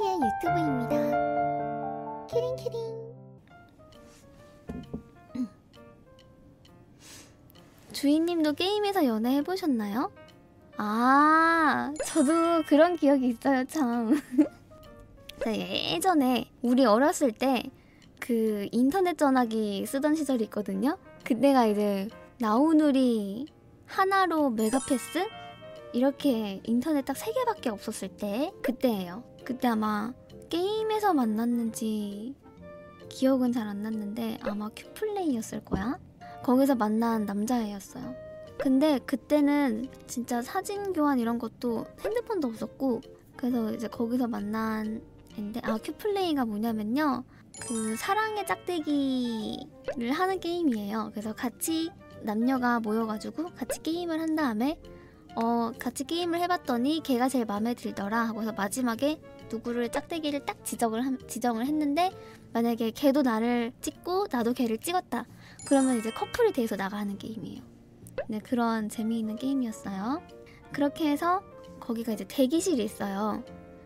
큐티의 유튜브입니다. 키링키링. 주인님도 게임에서 연애 해보셨나요? 아, 저도 그런 기억이 있어요, 참. 예전에 우리 어렸을 때 그 인터넷 전화기 쓰던 시절이 있거든요. 그때가 이제 나우누리 하나로 메가패스 이렇게 인터넷 딱세 개밖에 없었을 때 그때예요. 그때 아마 게임에서 만났는지 기억은 잘 안 났는데 아마 큐플레이였을 거야. 거기서 만난 남자애였어요. 근데 그때는 진짜 사진 교환 이런 것도 핸드폰도 없었고 그래서 이제 거기서 만난 앤데 아 큐플레이가 뭐냐면요 그 사랑의 짝대기를 하는 게임이에요 그래서 같이 남녀가 모여가지고 같이 게임을 한 다음에 어 같이 게임을 해봤더니 걔가 제일 마음에 들더라 하고서 마지막에 누구를 짝대기를 딱 지적을 함, 지정을 했는데 만약에 걔도 나를 찍고 나도 걔를 찍었다 그러면 이제 커플이 돼서 나가는 게임이에요 네 그런 재미있는 게임이었어요 그렇게 해서 거기가 이제 대기실이 있어요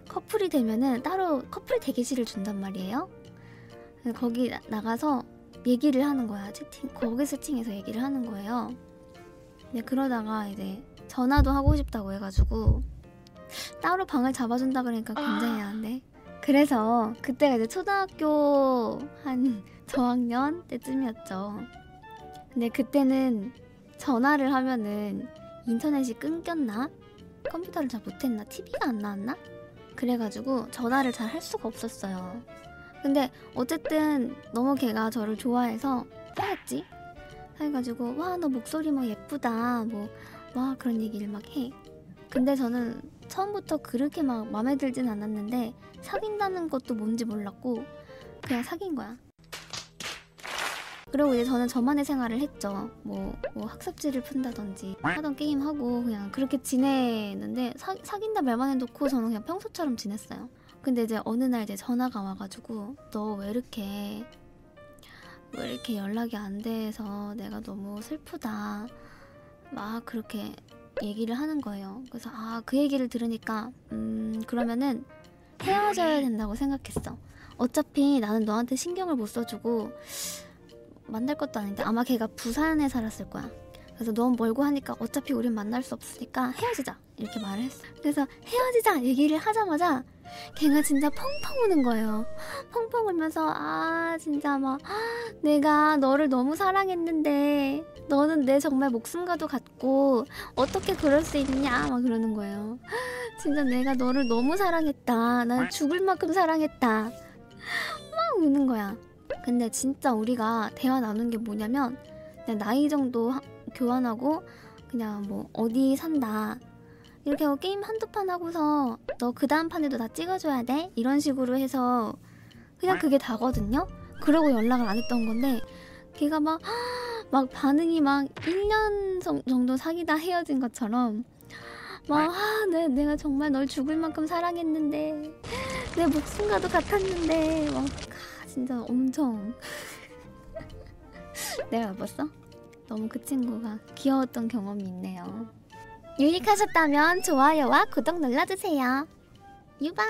커플이 되면은 따로 커플 대기실을 준단 말이에요. 거기 나, 나가서 얘기를 하는 거야. 채팅 거기 세팅해서 얘기를 하는 거예요. 네, 그러다가 이제 전화도 하고 싶다고 해가지고 따로 방을 잡아준다 그러니까 굉장히 안돼. 그래서 그때가 이제 초등학교 한 저학년 때쯤이었죠. 근데 그때는 전화를 하면은 인터넷이 끊겼나? 컴퓨터를 잘 못했나? TV가 안 나왔나? 그래가지고 전화를 잘 할 수가 없었어요. 근데 어쨌든 너무 걔가 저를 좋아해서 해했지 해가지고 와 너 목소리 뭐 예쁘다 뭐 와 그런 얘기를 막 해. 근데 저는 처음부터 그렇게 막 마음에 들진 않았는데 사귄다는 것도 뭔지 몰랐고 그냥 사귄 거야. 그리고 이제 저는 저만의 생활을 했죠. 뭐, 뭐 학습지를 푼다든지 하던 게임 하고 그냥 그렇게 지내는데 사, 사귄다 말만 해놓고 저는 그냥 평소처럼 지냈어요. 근데 이제 어느 날 이제 전화가 와가지고 너 왜 이렇게 왜 이렇게 연락이 안 돼서 내가 너무 슬프다 막 그렇게 얘기를 하는 거예요. 그래서 아 그 얘기를 들으니까 음 그러면은 헤어져야 된다고 생각했어. 어차피 나는 너한테 신경을 못 써주고 만날 것도 아닌데 아마 걔가 부산에 살았을 거야. 그래서 너무 멀고 하니까 어차피 우린 만날 수 없으니까 헤어지자 이렇게 말을 했어. 그래서 헤어지자 얘기를 하자마자 걔가 진짜 펑펑 우는 거예요. 펑펑 울면서 아 진짜 막 내가 너를 너무 사랑했는데 너는 내 정말 목숨과도 같고 어떻게 그럴 수 있냐 막 그러는 거예요. 진짜 내가 너를 너무 사랑했다. 난 죽을 만큼 사랑했다. 막 우는 거야. 근데 진짜 우리가 대화 나눈 게 뭐냐면 그냥 나이 정도 하, 교환하고 그냥 뭐 어디 산다 이렇게 하고 게임 한두 판 하고서 너 그 다음 판에도 나 찍어줘야 돼 이런 식으로 해서 그냥 그게 다거든요 그러고 연락을 안 했던 건데 걔가 막, 막 반응이 막 1년 정도 사귀다 헤어진 것처럼 막, 아, 내, 내가 정말 널 죽을 만큼 사랑했는데, 내 목숨과도 같았는데, 막, 진짜 엄청 내가 여봤어? 너무 그 친구가 귀여웠던 경험이 있네요. 유익하셨다면 좋아요와 구독 눌러주세요. 유바!